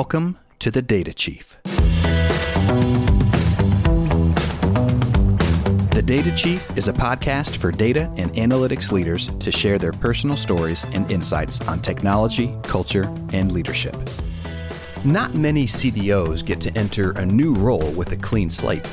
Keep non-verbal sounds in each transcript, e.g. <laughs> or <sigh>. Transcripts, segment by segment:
Welcome to the Data Chief. The Data Chief is a podcast for data and analytics leaders to share their personal stories and insights on technology, culture, and leadership. Not many CDOs get to enter a new role with a clean slate.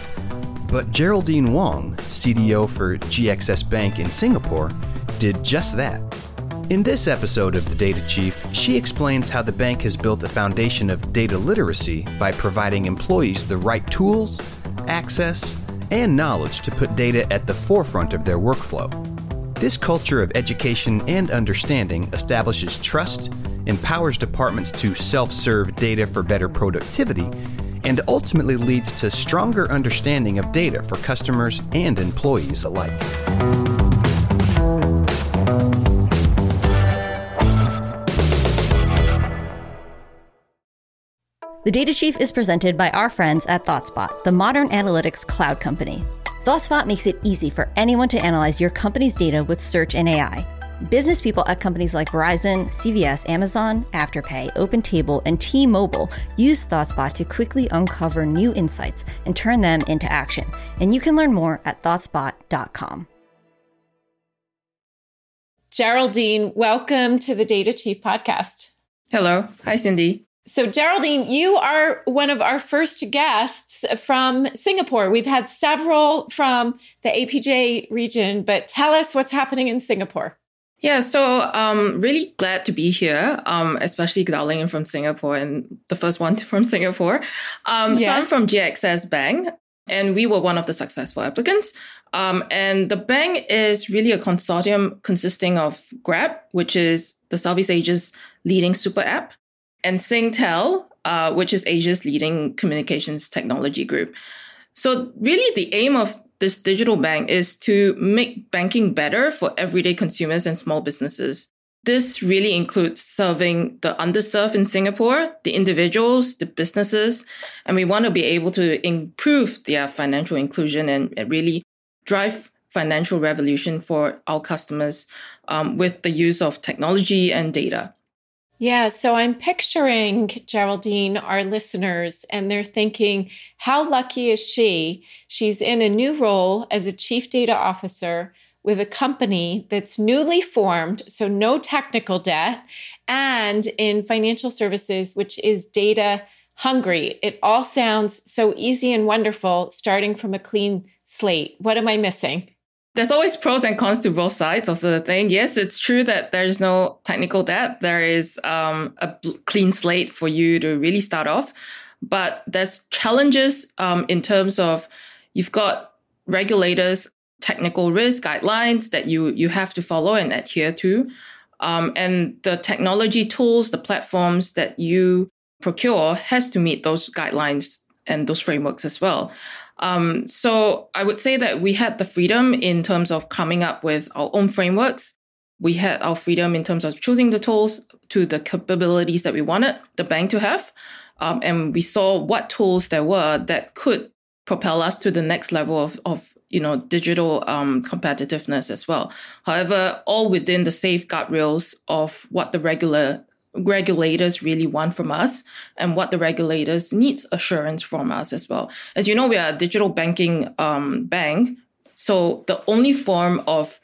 But Geraldine Wong, CDO for GXS Bank in Singapore, did just that. In this episode of The Data Chief, she explains how the bank has built a foundation of data literacy by providing employees the right tools, access, and knowledge to put data at the forefront of their workflow. This culture of education and understanding establishes trust, empowers departments to self serve data for better productivity, and ultimately leads to stronger understanding of data for customers and employees alike. The Data Chief is presented by our friends at ThoughtSpot, the modern analytics cloud company. ThoughtSpot makes it easy for anyone to analyze your company's data with search and AI. Business people at companies like Verizon, CVS, Amazon, Afterpay, OpenTable, and T Mobile use ThoughtSpot to quickly uncover new insights and turn them into action. And you can learn more at thoughtspot.com. Geraldine, welcome to the Data Chief podcast. Hello. Hi, Cindy. So, Geraldine, you are one of our first guests from Singapore. We've had several from the APJ region, but tell us what's happening in Singapore. Yeah, so um, really glad to be here, um, especially dialing in from Singapore and the first one <laughs> from Singapore. Um, yes. So I'm from GXS Bank, and we were one of the successful applicants. Um, and the bank is really a consortium consisting of Grab, which is the Southeast Asia's leading super app, and Singtel, uh, which is Asia's leading communications technology group. So, really, the aim of this digital bank is to make banking better for everyday consumers and small businesses. This really includes serving the underserved in Singapore, the individuals, the businesses, and we want to be able to improve their financial inclusion and, really drive financial revolution for our customers um, with the use of technology and data. Yeah, so I'm picturing Geraldine, our listeners, and they're thinking, how lucky is she? She's in a new role as a chief data officer with a company that's newly formed, so no technical debt, and in financial services, which is data hungry. It all sounds so easy and wonderful, starting from a clean slate. What am I missing? There's always pros and cons to both sides of the thing. Yes, it's true that there's no technical debt. There is um, a clean slate for you to really start off, but there's challenges um, in terms of you've got regulators, technical risk guidelines that you you have to follow and adhere to, um, and the technology tools, the platforms that you procure has to meet those guidelines and those frameworks as well. Um, so I would say that we had the freedom in terms of coming up with our own frameworks. We had our freedom in terms of choosing the tools to the capabilities that we wanted the bank to have. Um, and we saw what tools there were that could propel us to the next level of, of you know, digital um, competitiveness as well. However, all within the safe guardrails of what the regular regulators really want from us and what the regulators needs assurance from us as well. As you know, we are a digital banking um, bank. So the only form of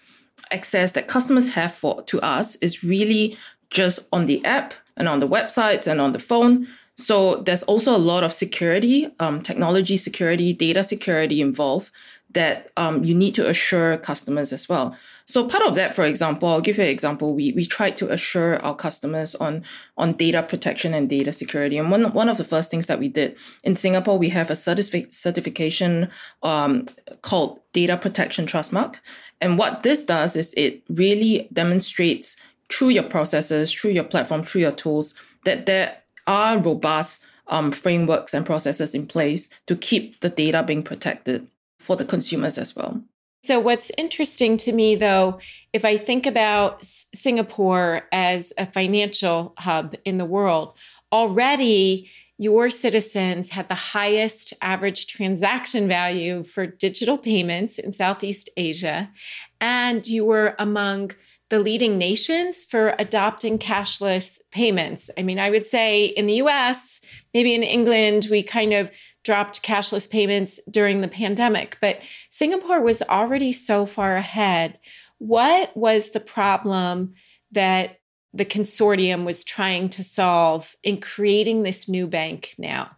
access that customers have for to us is really just on the app and on the websites and on the phone. So there's also a lot of security, um, technology security, data security involved that um, you need to assure customers as well. So part of that, for example, I'll give you an example. We we tried to assure our customers on on data protection and data security. And one one of the first things that we did in Singapore, we have a certific- certification um, called Data Protection Trustmark. And what this does is it really demonstrates through your processes, through your platform, through your tools, that there are robust um, frameworks and processes in place to keep the data being protected for the consumers as well. So, what's interesting to me, though, if I think about Singapore as a financial hub in the world, already your citizens have the highest average transaction value for digital payments in Southeast Asia. And you were among the leading nations for adopting cashless payments. I mean, I would say in the US, maybe in England, we kind of dropped cashless payments during the pandemic, but Singapore was already so far ahead. What was the problem that the consortium was trying to solve in creating this new bank now?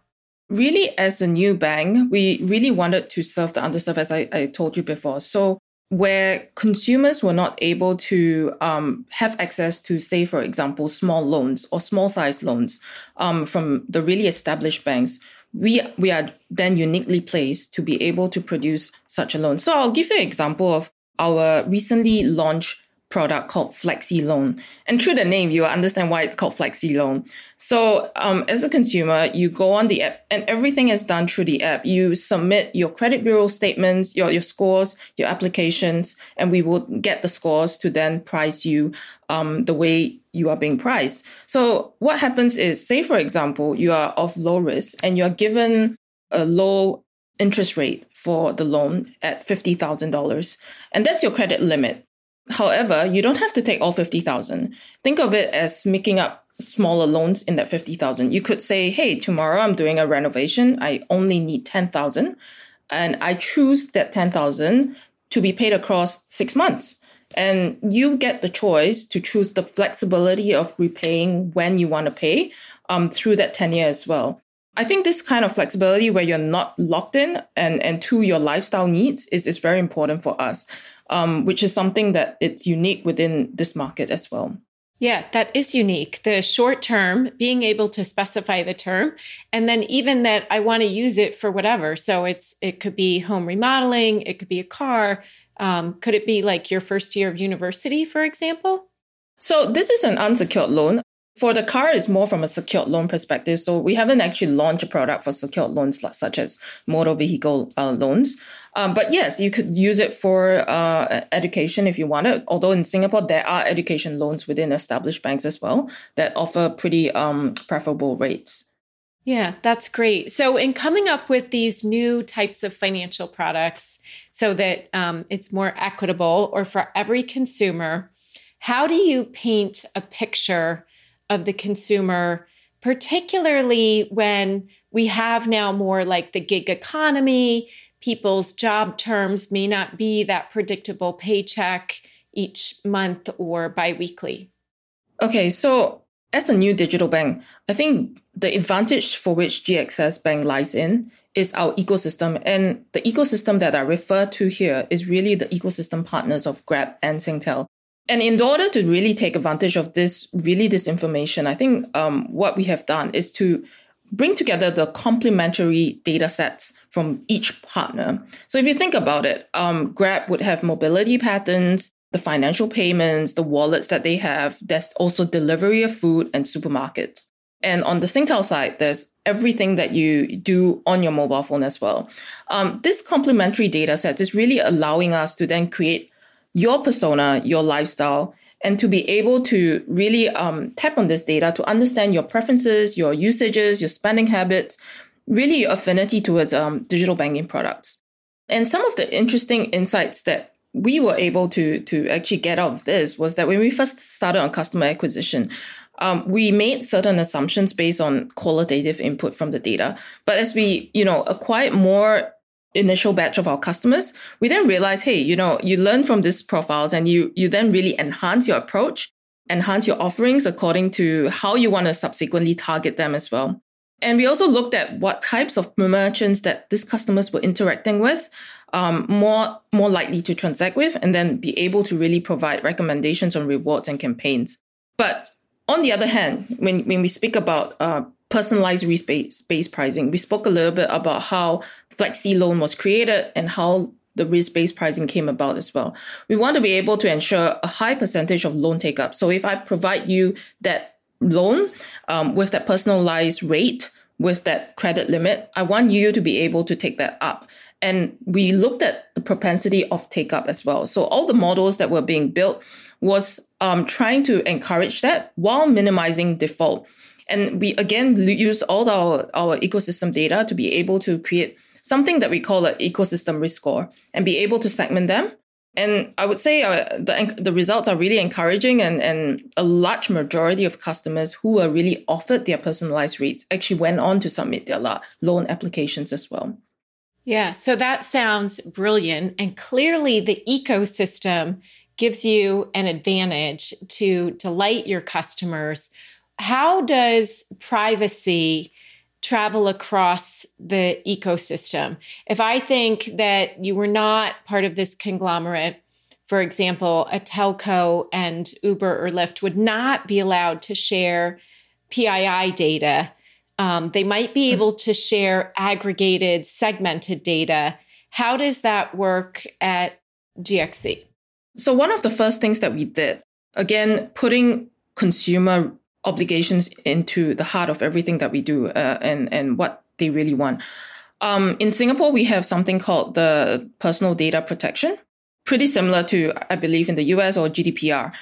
Really, as a new bank, we really wanted to serve the underserved, as I, I told you before. So, where consumers were not able to um, have access to, say, for example, small loans or small size loans um, from the really established banks, we we are then uniquely placed to be able to produce such a loan. So I'll give you an example of our recently launched product called Flexi Loan. And through the name, you understand why it's called Flexi Loan. So, um, as a consumer, you go on the app and everything is done through the app. You submit your credit bureau statements, your, your scores, your applications, and we will get the scores to then price you um, the way you are being priced. So, what happens is, say, for example, you are of low risk and you're given a low interest rate for the loan at $50,000. And that's your credit limit. However, you don't have to take all 50,000. Think of it as making up smaller loans in that 50,000. You could say, "Hey, tomorrow I'm doing a renovation. I only need 10,000." And I choose that 10,000 to be paid across 6 months. And you get the choice to choose the flexibility of repaying when you want to pay um, through that tenure as well. I think this kind of flexibility where you're not locked in and, and to your lifestyle needs is, is very important for us um, which is something that it's unique within this market as well. Yeah, that is unique. The short term, being able to specify the term, and then even that I want to use it for whatever. So it's it could be home remodeling, it could be a car, um, could it be like your first year of university, for example? So this is an unsecured loan. For the car, it's more from a secured loan perspective. So we haven't actually launched a product for secured loans such as motor vehicle uh, loans. Um, but yes, you could use it for uh, education if you want it. Although in Singapore, there are education loans within established banks as well that offer pretty um, preferable rates. Yeah, that's great. So, in coming up with these new types of financial products so that um, it's more equitable or for every consumer, how do you paint a picture of the consumer, particularly when we have now more like the gig economy? People's job terms may not be that predictable paycheck each month or biweekly. Okay, so as a new digital bank, I think the advantage for which GXS Bank lies in is our ecosystem. And the ecosystem that I refer to here is really the ecosystem partners of Grab and Singtel. And in order to really take advantage of this, really this information, I think um, what we have done is to bring together the complementary data sets from each partner. So if you think about it, um, Grab would have mobility patterns, the financial payments, the wallets that they have. There's also delivery of food and supermarkets. And on the Singtel side, there's everything that you do on your mobile phone as well. Um, this complementary data sets is really allowing us to then create your persona, your lifestyle, and to be able to really um, tap on this data to understand your preferences, your usages, your spending habits, really affinity towards um, digital banking products. And some of the interesting insights that we were able to to actually get out of this was that when we first started on customer acquisition, um, we made certain assumptions based on qualitative input from the data. But as we, you know, acquired more initial batch of our customers, we then realize, hey, you know, you learn from these profiles and you you then really enhance your approach, enhance your offerings according to how you want to subsequently target them as well. And we also looked at what types of merchants that these customers were interacting with, um, more more likely to transact with, and then be able to really provide recommendations on rewards and campaigns. But on the other hand, when when we speak about uh, personalized risk-based pricing. We spoke a little bit about how Flexi Loan was created and how the risk-based pricing came about as well. We want to be able to ensure a high percentage of loan take-up. So if I provide you that loan um, with that personalized rate, with that credit limit, I want you to be able to take that up. And we looked at the propensity of take up as well. So all the models that were being built was um, trying to encourage that while minimizing default. And we again use all our, our ecosystem data to be able to create something that we call an ecosystem risk score and be able to segment them And I would say uh, the, the results are really encouraging, and, and a large majority of customers who were really offered their personalized rates actually went on to submit their loan applications as well. Yeah, so that sounds brilliant. And clearly, the ecosystem gives you an advantage to delight your customers. How does privacy travel across the ecosystem? If I think that you were not part of this conglomerate, for example, a telco and Uber or Lyft would not be allowed to share PII data. Um, they might be hmm. able to share aggregated, segmented data. How does that work at GXS? So, one of the first things that we did, again, putting consumer obligations into the heart of everything that we do uh, and, and what they really want. Um, in Singapore, we have something called the personal data protection, pretty similar to, I believe, in the US or GDPR.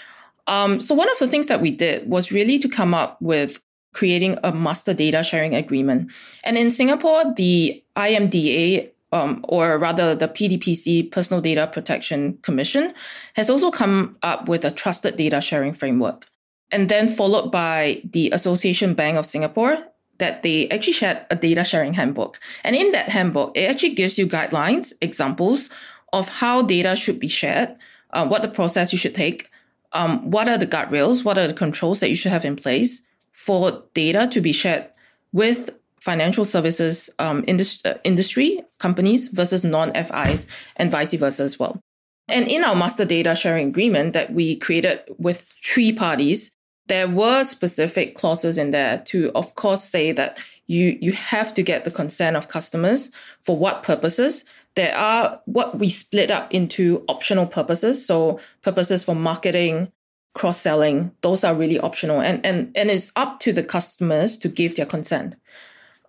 Um, so, one of the things that we did was really to come up with creating a master data sharing agreement. And in Singapore, the IMDA um, or rather the PDPC, Personal Data Protection Commission, has also come up with a trusted data sharing framework. And then followed by the Association Bank of Singapore, that they actually shared a data sharing handbook. And in that handbook, it actually gives you guidelines, examples of how data should be shared, uh, what the process you should take, um, what are the guardrails, what are the controls that you should have in place for data to be shared with financial services um, uh, industry companies versus non-FIs and vice versa as well. And in our master data sharing agreement that we created with three parties, there were specific clauses in there to, of course, say that you, you have to get the consent of customers for what purposes. There are what we split up into optional purposes. So purposes for marketing, cross-selling, those are really optional. And, and, and it's up to the customers to give their consent.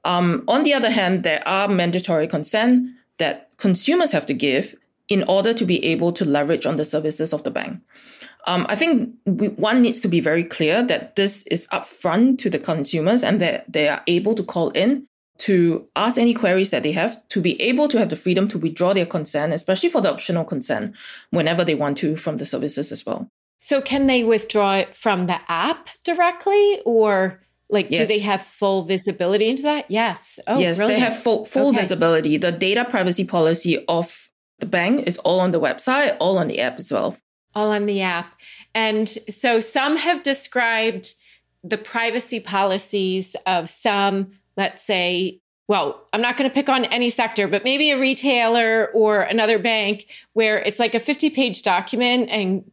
Um, on the other hand, there are mandatory consent that consumers have to give in order to be able to leverage on the services of the bank. Um, I think we, one needs to be very clear that this is upfront to the consumers and that they are able to call in to ask any queries that they have, to be able to have the freedom to withdraw their consent, especially for the optional consent, whenever they want to from the services as well. So, can they withdraw it from the app directly or? Like, yes. do they have full visibility into that? Yes. Oh, yes, brilliant. they have full, full okay. visibility. The data privacy policy of the bank is all on the website, all on the app as well. All on the app. And so some have described the privacy policies of some, let's say, well, I'm not going to pick on any sector, but maybe a retailer or another bank where it's like a 50 page document and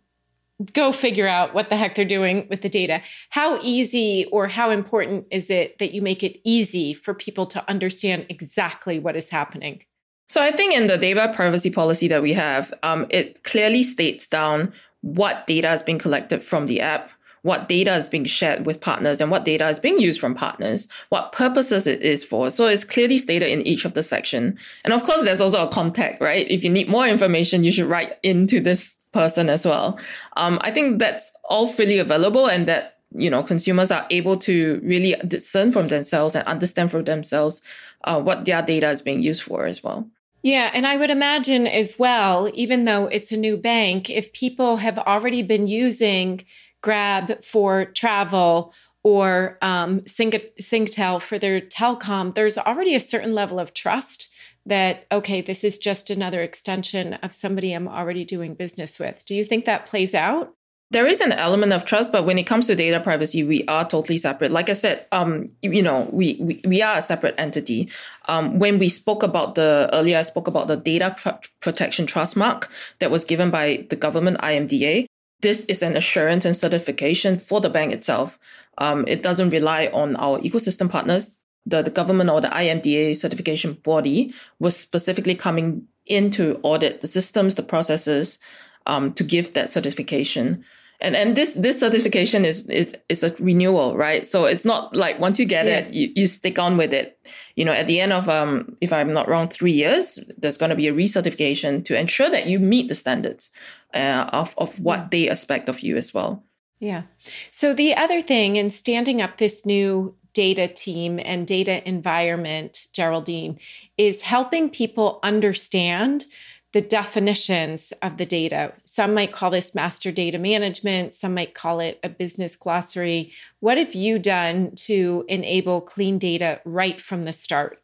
go figure out what the heck they're doing with the data. How easy or how important is it that you make it easy for people to understand exactly what is happening? So I think in the data privacy policy that we have, um, it clearly states down what data is being collected from the app, what data is being shared with partners, and what data is being used from partners, what purposes it is for. So it's clearly stated in each of the section. And of course, there's also a contact, right? If you need more information, you should write into this person as well. Um, I think that's all freely available and that you know consumers are able to really discern from themselves and understand for themselves uh, what their data is being used for as well. Yeah, and I would imagine as well, even though it's a new bank, if people have already been using Grab for travel or um, Sing- Singtel for their telecom, there's already a certain level of trust that, okay, this is just another extension of somebody I'm already doing business with. Do you think that plays out? There is an element of trust, but when it comes to data privacy, we are totally separate. Like I said, um, you know, we, we, we are a separate entity. Um, when we spoke about the, earlier I spoke about the data Pro- protection trust mark that was given by the government IMDA. This is an assurance and certification for the bank itself. Um, it doesn't rely on our ecosystem partners the, the government or the IMDA certification body was specifically coming in to audit the systems, the processes, um, to give that certification. And and this this certification is is is a renewal, right? So it's not like once you get yeah. it, you, you stick on with it. You know, at the end of um, if I'm not wrong, three years, there's going to be a recertification to ensure that you meet the standards uh, of of what they expect of you as well. Yeah. So the other thing in standing up this new data team and data environment, Geraldine, is helping people understand the definitions of the data. Some might call this master data management, some might call it a business glossary. What have you done to enable clean data right from the start?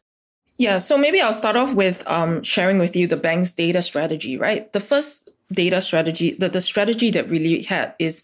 Yeah, so maybe I'll start off with um, sharing with you the bank's data strategy, right? The first data strategy, the, the strategy that really had is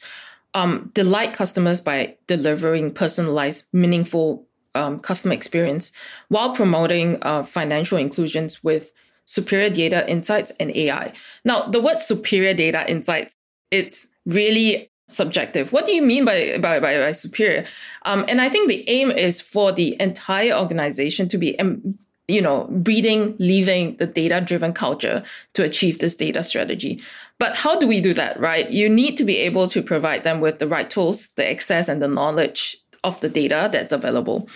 um, delight customers by delivering personalized, meaningful um, customer experience while promoting uh, financial inclusions with superior data insights and AI. Now, the word superior data insights, it's really subjective. What do you mean by, by, by, by superior? Um, and I think the aim is for the entire organization to be um, you know, breeding, leaving the data driven culture to achieve this data strategy. But how do we do that, right? You need to be able to provide them with the right tools, the access and the knowledge of the data that's available.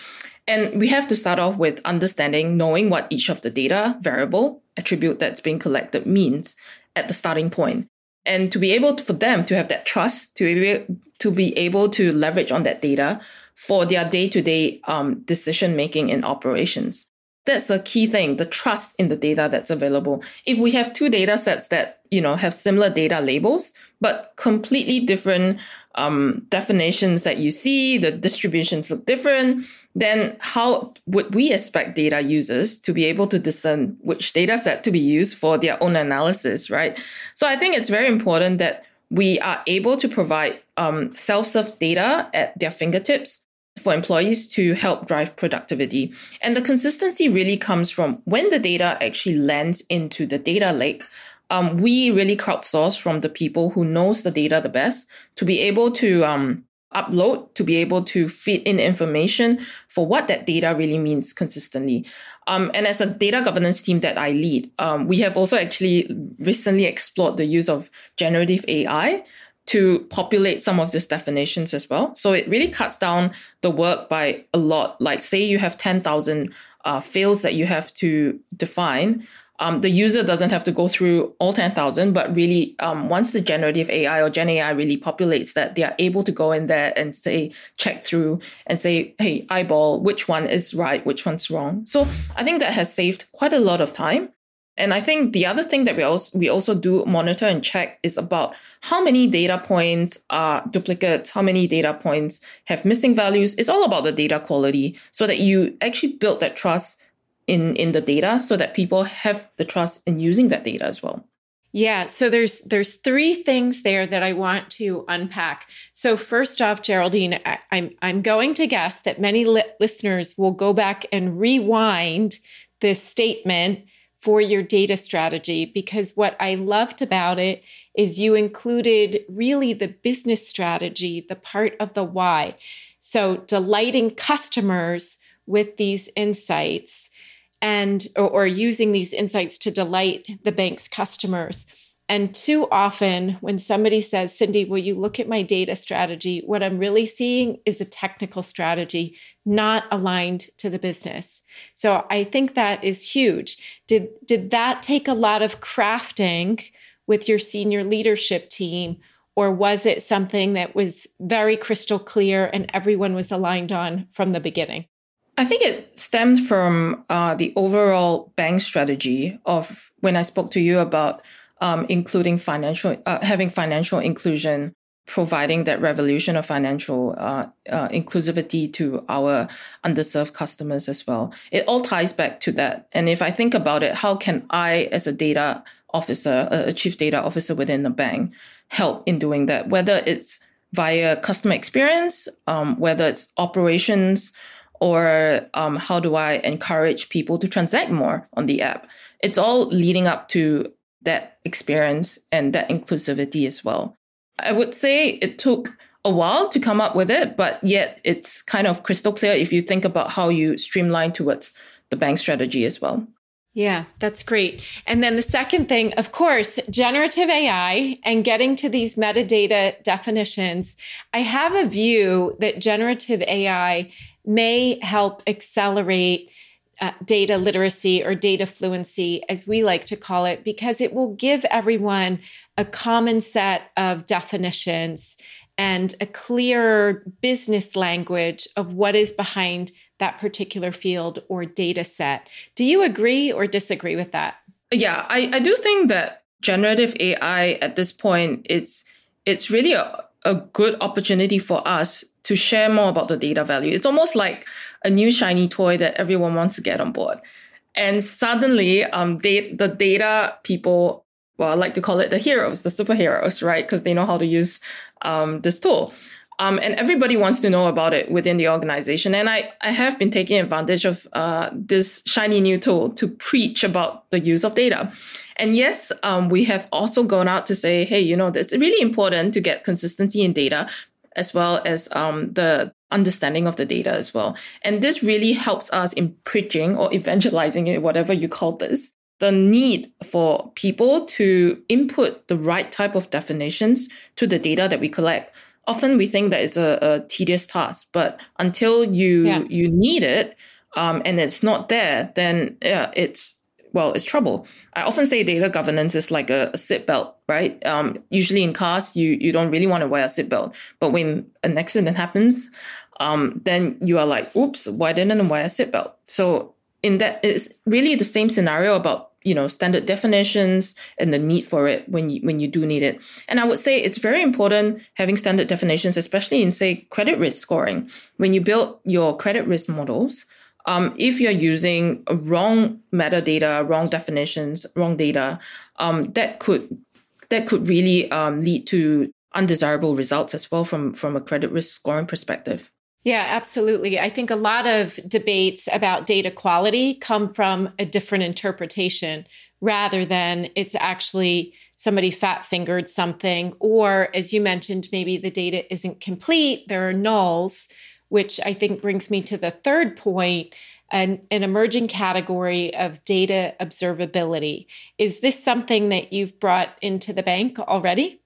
And we have to start off with understanding, knowing what each of the data variable attribute that's being collected means at the starting point. And to be able to, for them to have that trust, to be, to be able to leverage on that data for their day to day um, decision making in operations. That's the key thing, the trust in the data that's available. If we have two data sets that, you know, have similar data labels, but completely different um, definitions that you see, the distributions look different, then how would we expect data users to be able to discern which data set to be used for their own analysis, right? So I think it's very important that we are able to provide um, self-serve data at their fingertips for employees to help drive productivity. And the consistency really comes from when the data actually lands into the data lake. Um, we really crowdsource from the people who knows the data the best to be able to um, upload, to be able to feed in information for what that data really means consistently. Um, and as a data governance team that I lead, um, we have also actually recently explored the use of generative AI to populate some of these definitions as well. So it really cuts down the work by a lot. Like say you have 10,000 uh, fields that you have to define. Um, the user doesn't have to go through all 10,000, but really, um, once the generative AI or Gen AI really populates that, they are able to go in there and say, check through and say, hey, eyeball, which one is right, which one's wrong. So I think that has saved quite a lot of time. And I think the other thing that we also we also do monitor and check is about how many data points are duplicates, how many data points have missing values. It's all about the data quality so that you actually build that trust in in the data so that people have the trust in using that data as well. Yeah, so there's there's three things there that I want to unpack. So first off, Geraldine, I, am I'm, I'm going to guess that many li- listeners will go back and rewind this statement for your data strategy because what I loved about it is you included really the business strategy, the part of the why. So, delighting customers with these insights and or, or using these insights to delight the bank's customers. And too often, when somebody says, Cindy, will you look at my data strategy? What I'm really seeing is a technical strategy not aligned to the business. So I think that is huge. Did, did that take a lot of crafting with your senior leadership team? Or was it something that was very crystal clear and everyone was aligned on from the beginning? I think it stemmed from uh, the overall bank strategy of when I spoke to you about um, including financial, uh, having financial inclusion, providing that revolution of financial uh, uh, inclusivity to our underserved customers as well. It all ties back to that. And if I think about it, how can I, as a data officer, a chief data officer within a bank, help in doing that? Whether it's via customer experience, um, whether it's operations, or um, how do I encourage people to transact more on the app? It's all leading up to that experience and that inclusivity as well. I would say it took a while to come up with it, but yet it's kind of crystal clear if you think about how you streamline towards the bank strategy as well. Yeah, that's great. And then the second thing, of course, generative AI and getting to these metadata definitions. I have a view that generative AI may help accelerate uh, data literacy or data fluency, as we like to call it, because it will give everyone a common set of definitions and a clear business language of what is behind that particular field or data set. Do you agree or disagree with that? Yeah, I, I do think that generative AI at this point, it's it's really a, a good opportunity for us to share more about the data value. It's almost like a new shiny toy that everyone wants to get on board. And suddenly, um, they, the data people, well, I like to call it the heroes, the superheroes, right? Because they know how to use um, this tool. Um, and everybody wants to know about it within the organization. And I, I have been taking advantage of uh, this shiny new tool to preach about the use of data. And yes, um, we have also gone out to say, hey, you know, it's really important to get consistency in data as well as um, the understanding of the data as well. And this really helps us in preaching or evangelizing it, whatever you call this, the need for people to input the right type of definitions to the data that we collect often we think that it's a, a tedious task, but until you yeah. you need it um, and it's not there, then yeah, it's well, it's trouble. I often say data governance is like a, a seatbelt, right? Um, usually in cars, you you don't really want to wear a seatbelt, but when an accident happens, um, then you are like, "Oops, why didn't I wear a seatbelt?" So in that, it's really the same scenario about you know standard definitions and the need for it when you when you do need it and i would say it's very important having standard definitions especially in say credit risk scoring when you build your credit risk models um, if you're using wrong metadata wrong definitions wrong data um, that could that could really um, lead to undesirable results as well from from a credit risk scoring perspective yeah, absolutely. I think a lot of debates about data quality come from a different interpretation rather than it's actually somebody fat fingered something, or as you mentioned, maybe the data isn't complete, there are nulls, which I think brings me to the third point. An, an emerging category of data observability. Is this something that you've brought into the bank already?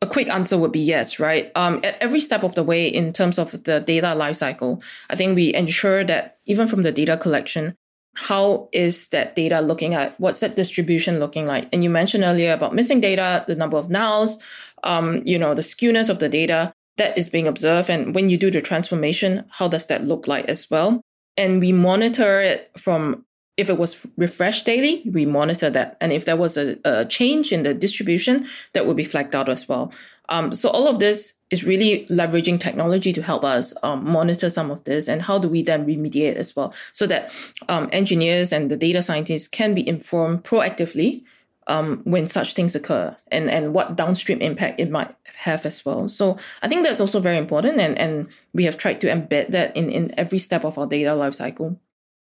a quick answer would be yes, right? Um, at every step of the way, in terms of the data lifecycle, I think we ensure that even from the data collection, how is that data looking at? What's that distribution looking like? And you mentioned earlier about missing data, the number of nulls, um, you know, the skewness of the data that is being observed. And when you do the transformation, how does that look like as well? And we monitor it from if it was refreshed daily, we monitor that. And if there was a, a change in the distribution, that would be flagged out as well. Um, so all of this is really leveraging technology to help us um, monitor some of this and how do we then remediate as well so that um, engineers and the data scientists can be informed proactively um, when such things occur and, and what downstream impact it might have as well. So I think that's also very important and, and we have tried to embed that in, in every step of our data lifecycle.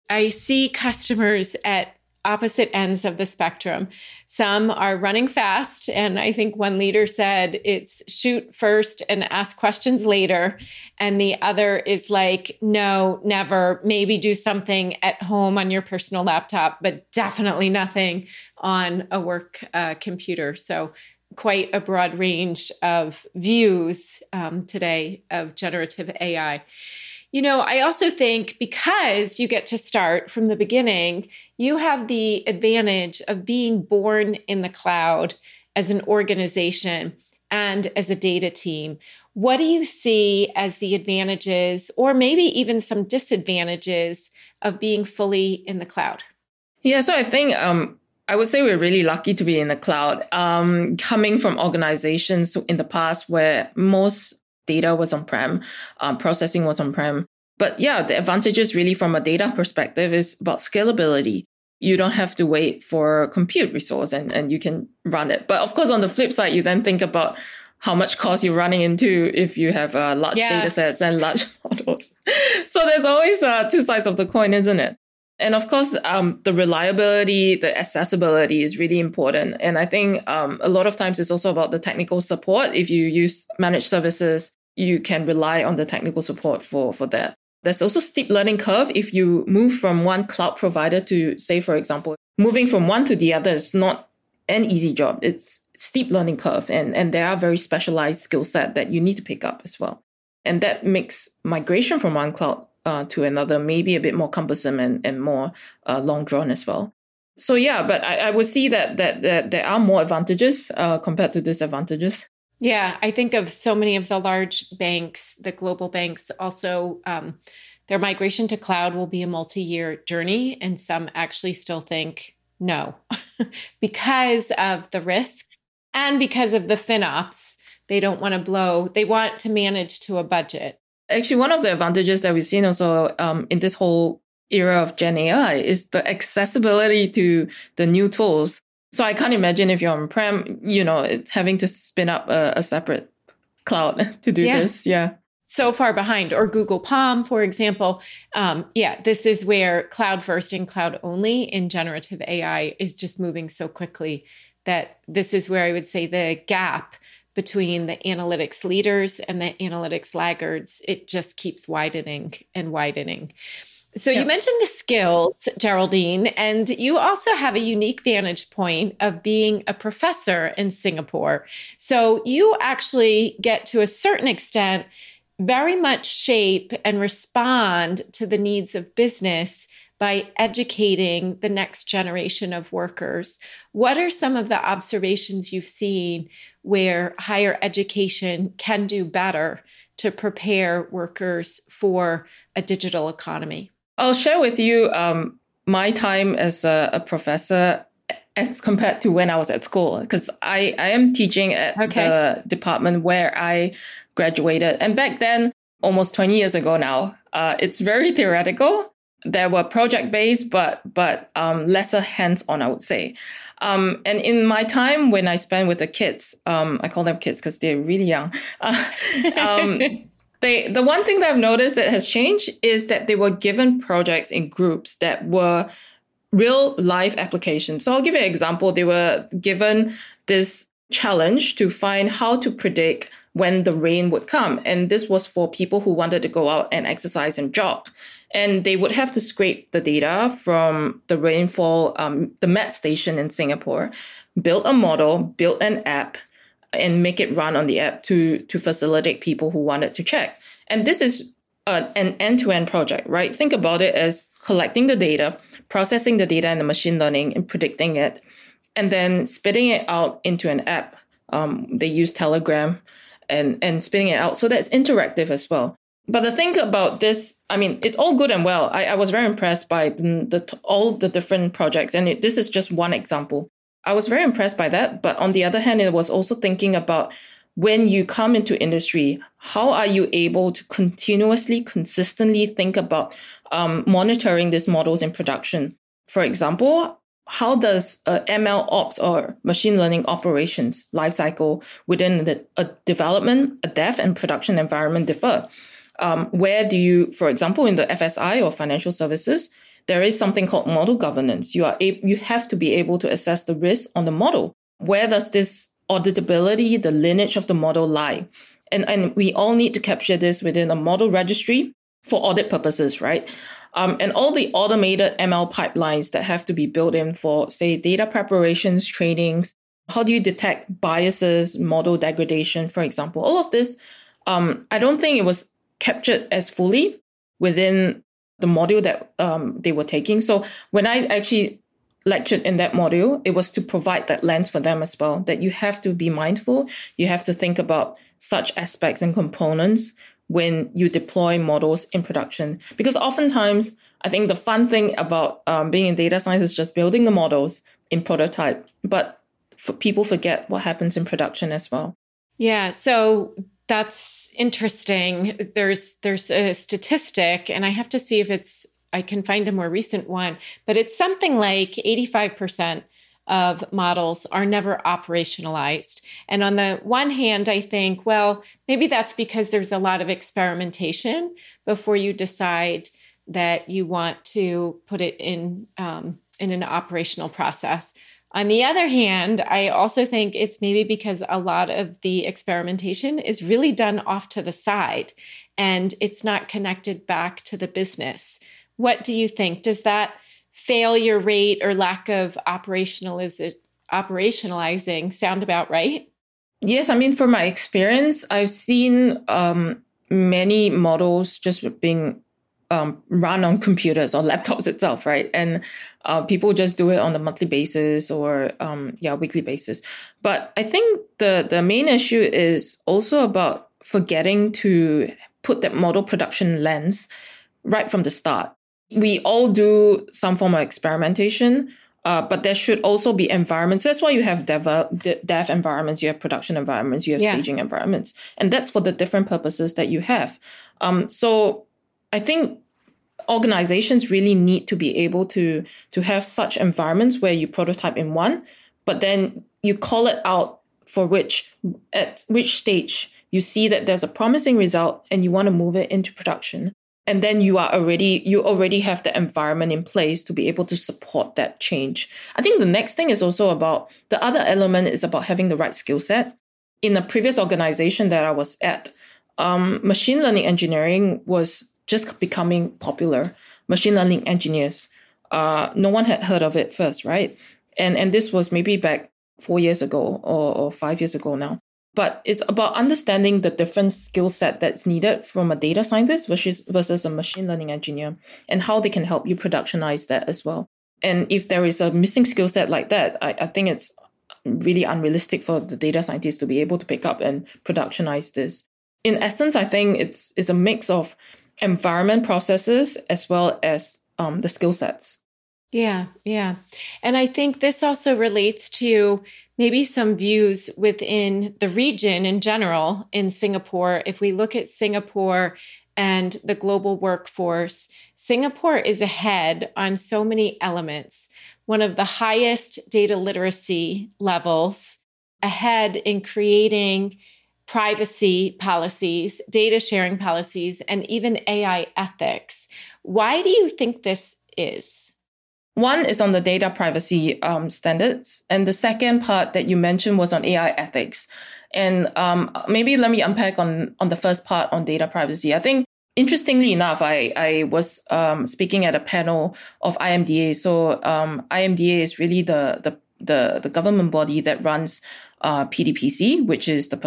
I see customers at opposite ends of the spectrum. Some are running fast. And I think one leader said it's shoot first and ask questions later. And the other is like, no, never. Maybe do something at home on your personal laptop, but definitely nothing on a work uh, computer. So, quite a broad range of views um, today of generative AI. You know, I also think because you get to start from the beginning, you have the advantage of being born in the cloud as an organization and as a data team. What do you see as the advantages, or maybe even some disadvantages, of being fully in the cloud? Yeah, so I think um, I would say we're really lucky to be in the cloud. Um, coming from organizations in the past where most data was on prem, um, processing was on prem. But yeah, the advantages really from a data perspective is about scalability. You don't have to wait for compute resource and, and you can run it. But of course, on the flip side, you then think about how much cost you're running into if you have uh, large yes. data sets and large <laughs> models. so there's always uh, two sides of the coin, isn't it? And of course, um, the reliability, the accessibility is really important. And I think um, a lot of times it's also about the technical support. If you use managed services, you can rely on the technical support for, for that. There's also steep learning curve. If you move from one cloud provider to, say, for example, moving from one to the other is not an easy job. It's steep learning curve and, and there are very specialized skill set that you need to pick up as well. And that makes migration from one cloud uh, to another maybe a bit more cumbersome and, and more uh, long drawn as well. So yeah, but I, I would see that, that that there are more advantages uh, compared to disadvantages. Yeah, I think of so many of the large banks, the global banks, also um, their migration to cloud will be a multi-year journey, and some actually still think no, <laughs> because of the risks and because of the FinOps. They don't want to blow, they want to manage to a budget. Actually, one of the advantages that we've seen also um, in this whole era of Gen AI is the accessibility to the new tools. So I can't imagine if you're on prem, you know, it's having to spin up a, a separate cloud <laughs> to do yeah. this. Yeah. So far behind, or Google PaLM, for example. Um, yeah, this is where cloud first and cloud only in generative AI is just moving so quickly that this is where I would say the gap between the analytics leaders and the analytics laggards, it just keeps widening and widening. So you mentioned the skills, Geraldine, and you also have a unique vantage point of being a professor in Singapore. So you actually get to a certain extent very much shape and respond to the needs of business by educating the next generation of workers. What are some of the observations you've seen where higher education can do better to prepare workers for a digital economy? I'll share with you um, my time as a, a, professor as compared to when I was at school, because I, I am teaching at okay. the department where I graduated. And back then, almost 20 years ago now, uh, it's very theoretical. There were project based, but but um, lesser hands on, I would say. Um, and in my time when I spent with the kids, um, I call them kids because they're really young. <laughs> Uh, um, they the one thing that I've noticed that has changed is that they were given projects in groups that were real life applications. So I'll give you an example. They were given this challenge to find how to predict when the rain would come. And this was for people who wanted to go out and exercise and jog. And they would have to scrape the data from the rainfall, um, the Met station in Singapore, build a model, build an app, and make it run on the app to to facilitate people who wanted to check. And this is a, an end-to-end project, right? Think about it as collecting the data, processing the data and the machine learning and predicting it, and then spitting it out into an app. Um, they use Telegram and and spitting it out, so that's interactive as well. But the thing about this, I mean, it's all good and well. I, I was very impressed by the, the all the different projects, and it, this is just one example. I was very impressed by that. But on the other hand, it was also thinking about when you come into industry, how are you able to continuously, consistently think about um, monitoring these models in production? For example, how does a ML ops or machine learning operations lifecycle within the, a development, a dev, and production environment differ? Um, where do you, for example, in the FSI or financial services, there is something called model governance. You are a- you have to be able to assess the risk on the model. Where does this auditability, the lineage of the model lie? And, and we all need to capture this within a model registry for audit purposes, right? Um, and all the automated ML pipelines that have to be built in for, say, data preparations, trainings. How do you detect biases, model degradation, for example? All of this, um, I don't think it was captured as fully within the module that um, they were taking. So when I actually lectured in that module, it was to provide that lens for them as well, that you have to be mindful. You have to think about such aspects and components when you deploy models in production. Because oftentimes, I think the fun thing about um, being in data science is just building the models in prototype, but people forget what happens in production as well. Yeah. So that's interesting. There's there's a statistic, and I have to see if it's I can find a more recent one, but it's something like 85% of models are never operationalized. And on the one hand, I think, well, maybe that's because there's a lot of experimentation before you decide that you want to put it in um, in an operational process. On the other hand, I also think it's maybe because a lot of the experimentation is really done off to the side and it's not connected back to the business. What do you think? Does that failure rate or lack of operationaliz- operationalizing sound about right? Yes, I mean, from my experience, I've seen um, many models just being um, run on computers or laptops itself, right? And uh, people just do it on a monthly basis or um, yeah, weekly basis. But I think the the main issue is also about forgetting to put that model production lens right from the start. We all do some form of experimentation. Uh, but there should also be environments. That's why you have dev, dev environments, you have production environments, you have yeah. staging environments, and that's for the different purposes that you have. Um, so I think organizations really need to be able to to have such environments where you prototype in one, but then you call it out for which at which stage you see that there's a promising result and you want to move it into production. And then you are already you already have the environment in place to be able to support that change. I think the next thing is also about the other element is about having the right skill set. In a previous organization that i was at um, machine learning engineering was just becoming popular. Machine learning engineers uh, no one had heard of it first right? And and this was maybe back four years ago or, or five years ago now. But it's about understanding the different skill set that's needed from a data scientist versus versus a machine learning engineer and how they can help you productionize that as well. And if there is a missing skill set like that I, I think it's really unrealistic for the data scientists to be able to pick up and productionize this. In essence i think it's it's a mix of environment processes as well as um, the skill sets yeah, yeah. And I think this also relates to maybe some views within the region in general in Singapore. If we look at Singapore and the global workforce, Singapore is ahead on so many elements. One of the highest data literacy levels, ahead in creating privacy policies, data sharing policies, and even AI ethics. Why do you think this is? One is on the data privacy um, standards, and the second part that you mentioned was on AI ethics. And um, maybe let me unpack on on the first part on data privacy. I think interestingly enough, I I was um, speaking at a panel of IMDA. So um, IMDA is really the the the, the government body that runs uh, PDPC, which is the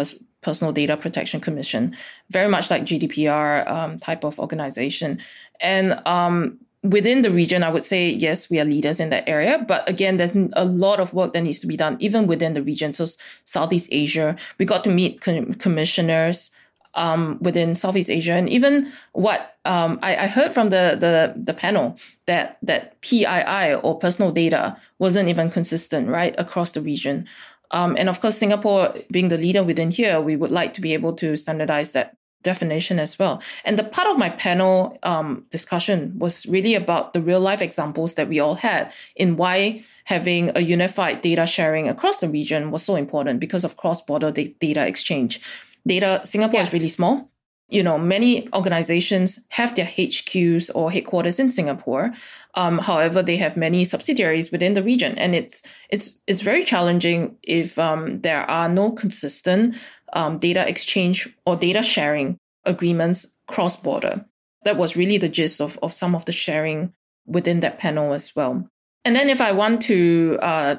Personal Data Protection Commission, very much like GDPR um, type of organization. And um, within the region, I would say, yes, we are leaders in that area. But again, there's a lot of work that needs to be done, even within the region. So Southeast Asia, we got to meet com- commissioners um, within Southeast Asia. And even what um, I, I, heard from the, the, the panel that, that PII or personal data wasn't even consistent, right, across the region. Um, and of course, Singapore being the leader within here, we would like to be able to standardize that definition as well. And the part of my panel um, discussion was really about the real life examples that we all had in why having a unified data sharing across the region was so important because of cross border da- data exchange. Data, Singapore yes. is really small. You know, many organizations have their HQs or headquarters in Singapore. Um, however, they have many subsidiaries within the region, and it's it's it's very challenging if um, there are no consistent um, data exchange or data sharing agreements cross border. That was really the gist of, of some of the sharing within that panel as well. And then if I want to uh,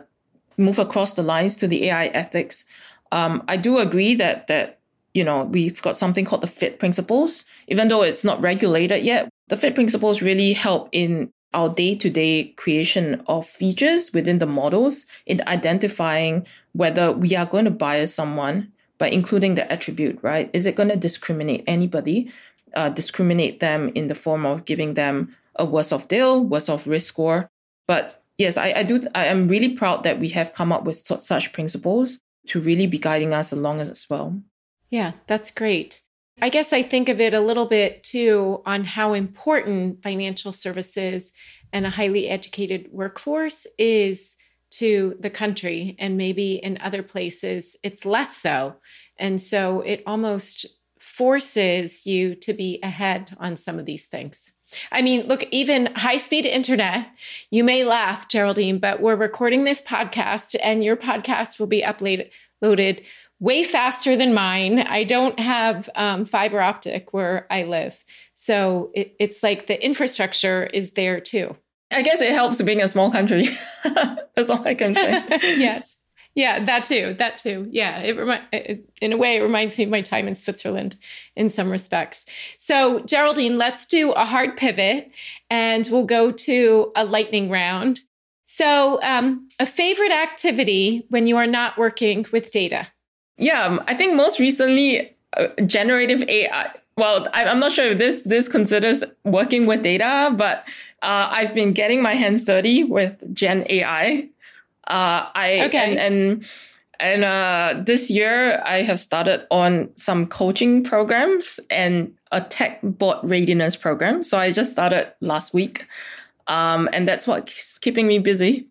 move across the lines to the AI ethics, um, I do agree that that you know we've got something called the FEAT principles. Even though it's not regulated yet, the FEAT principles really help in our day-to-day creation of features within the models in identifying whether we are going to bias someone by including the attribute, right? Is it going to discriminate anybody? Uh, discriminate them in the form of giving them a worse off deal, worse off risk score. But yes, I, I do. I am really proud that we have come up with such principles to really be guiding us along as well. Yeah, that's great. I guess I think of it a little bit too on how important financial services and a highly educated workforce is to the country and maybe in other places it's less so and so it almost forces you to be ahead on some of these things I mean, look, even high speed internet, you may laugh, Geraldine, but we're recording this podcast and your podcast will be uploaded way faster than mine. I don't have um, fiber optic where I live. So it, it's like the infrastructure is there too. I guess it helps being a small country. <laughs> That's all I can say. <laughs> yes. Yeah, that too. That too. Yeah, it, remi- it, in a way it reminds me of my time in Switzerland in some respects. So, Geraldine, let's do a hard pivot and we'll go to a lightning round. So, um, a favorite activity when you are not working with data? Yeah, um, I think most recently uh, generative AI well, I'm not sure if this this considers working with data, but uh, I've been getting my hands dirty with Gen AI. Uh, I okay. and and, and uh, this year I have started on some coaching programs and a tech board readiness program. So I just started last week, um, and that's what's keeping me busy.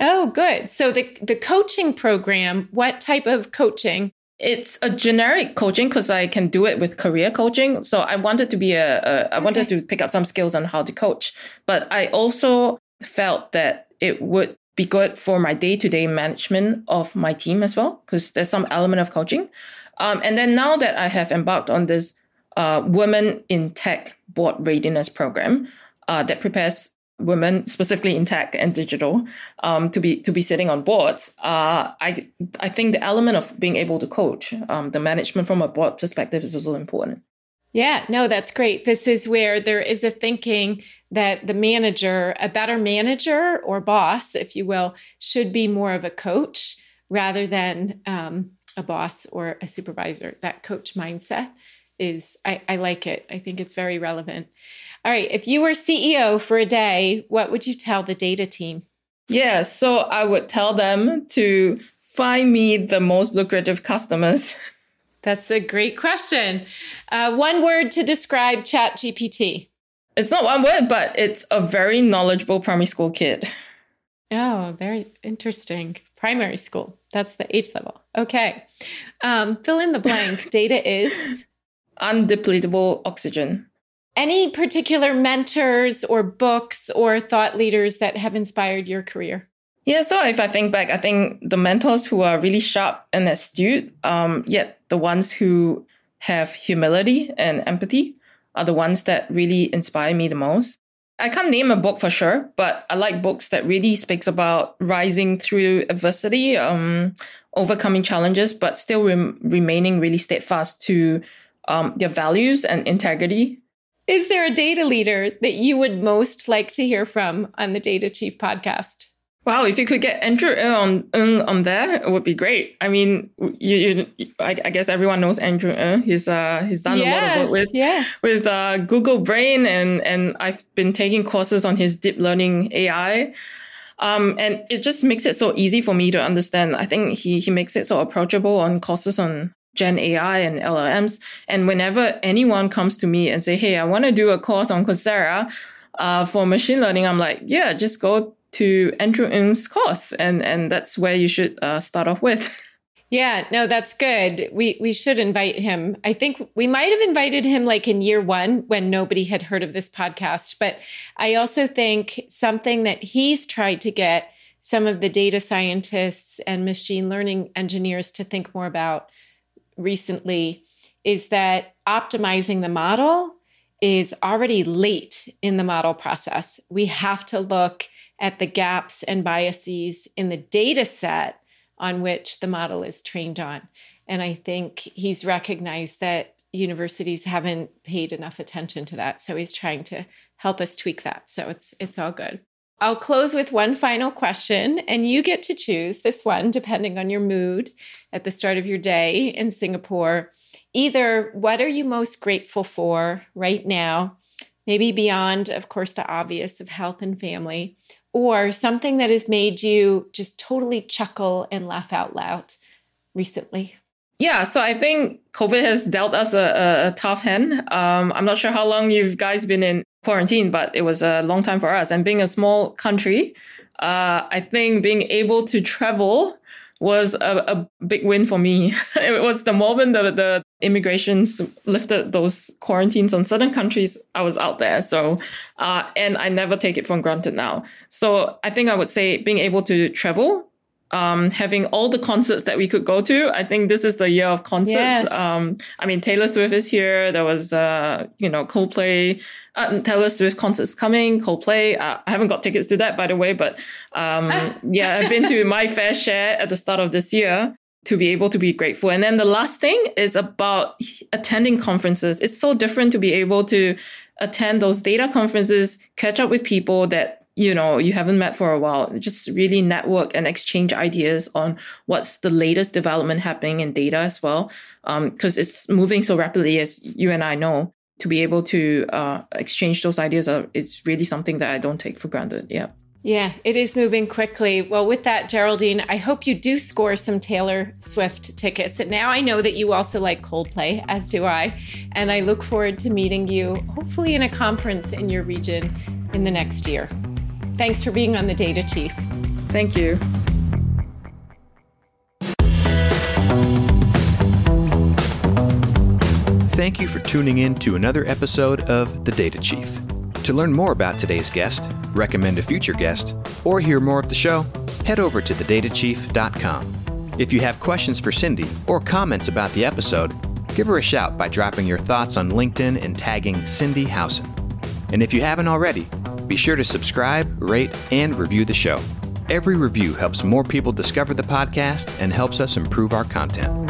Oh, good. So the the coaching program, what type of coaching? it's a generic coaching because I can do it with career coaching. So I wanted to be a, a I okay. wanted to pick up some skills on how to coach, but I also felt that it would be good for my day to day management of my team as well because there's some element of coaching. Um, and then now that I have embarked on this uh, Women in Tech Board Readiness program uh, that prepares women, specifically in tech and digital, um, to be to be sitting on boards. Uh, I I think the element of being able to coach um, the management from a board perspective is also important. Yeah, no, that's great. This is where there is a thinking that the manager, a better manager or boss, if you will, should be more of a coach rather than um, a boss or a supervisor. That coach mindset is, I, I like it. I think it's very relevant. All right. If you were CEO for a day, what would you tell the data team? Yeah. So I would tell them to find me the most lucrative customers. <laughs> That's a great question. Uh, one word to describe ChatGPT. It's not one word, but it's a very knowledgeable primary school kid. Oh, very interesting. Primary school. That's the age level. Okay. Um, fill in the blank. <laughs> Data is undepletable oxygen. Any particular mentors or books or thought leaders that have inspired your career? Yeah, so if I think back, I think the mentors who are really sharp and astute, um, yet the ones who have humility and empathy are the ones that really inspire me the most. I can't name a book for sure, but I like books that really speaks about rising through adversity, um, overcoming challenges, but still rem- remaining really steadfast to um, their values and integrity is there a data leader that you would most like to hear from on the Data Chief podcast? Wow, if you could get Andrew on on there, it would be great. I mean, you, you I, I, guess everyone knows Andrew. He's uh he's done yes, a lot of work with yeah. with uh, Google Brain, and and I've been taking courses on his deep learning AI. Um, and it just makes it so easy for me to understand. I think he he makes it so approachable on courses on Gen AI and LLMs. And whenever anyone comes to me and say, Hey, I want to do a course on Coursera, uh, for machine learning, I'm like, yeah, just go to Andrew Ng's course. And, and that's where you should, uh, start off with. <laughs> Yeah, no, that's good. We we should invite him. I think we might have invited him like in year 1 when nobody had heard of this podcast, but I also think something that he's tried to get some of the data scientists and machine learning engineers to think more about recently is that optimizing the model is already late in the model process. We have to look at the gaps and biases in the data set on which the model is trained on. And I think he's recognized that universities haven't paid enough attention to that. So he's trying to help us tweak that. So it's it's all good. I'll close with one final question, and you get to choose this one depending on your mood at the start of your day in Singapore. Either what are you most grateful for right now, maybe beyond, of course, the obvious of health and family, or something that has made you just totally chuckle and laugh out loud recently? Yeah, so I think COVID has dealt us a, a tough hand. Um, I'm not sure how long you guys been in quarantine, but it was a long time for us. And being a small country, uh, I think being able to travel was a, a big win for me. <laughs> it was the moment the, the immigrations lifted those quarantines on certain countries, I was out there. So, uh, and I never take it for granted now. So I think I would say being able to travel um, having all the concerts that we could go to. I think this is the year of concerts. Yes. Um, I mean, Taylor Swift is here. There was, uh, you know, Coldplay, uh, Taylor Swift concerts coming, Coldplay. Uh, I haven't got tickets to that, by the way, but, um, <laughs> yeah, I've been to my fair share at the start of this year to be able to be grateful. And then the last thing is about attending conferences. It's so different to be able to attend those data conferences, catch up with people that you know you haven't met for a while just really network and exchange ideas on what's the latest development happening in data as well because um, it's moving so rapidly as you and i know to be able to uh, exchange those ideas are, is really something that i don't take for granted yeah yeah, it is moving quickly. Well, with that, Geraldine, I hope you do score some Taylor Swift tickets. And now I know that you also like Coldplay, as do I. And I look forward to meeting you, hopefully, in a conference in your region in the next year. Thanks for being on the Data Chief. Thank you. Thank you for tuning in to another episode of The Data Chief. To learn more about today's guest, recommend a future guest, or hear more of the show, head over to thedatachief.com. If you have questions for Cindi or comments about the episode, give her a shout by dropping your thoughts on LinkedIn and tagging Cindi Howson. And if you haven't already, be sure to subscribe, rate, and review the show. Every review helps more people discover the podcast and helps us improve our content.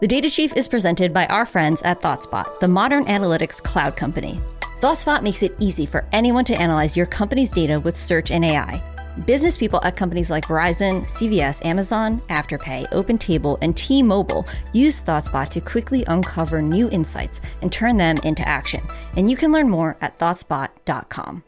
The Data Chief is presented by our friends at ThoughtSpot, the modern analytics cloud company. ThoughtSpot makes it easy for anyone to analyze your company's data with search and AI. Business people at companies like Verizon, CVS, Amazon, Afterpay, OpenTable, and T Mobile use ThoughtSpot to quickly uncover new insights and turn them into action. And you can learn more at ThoughtSpot.com.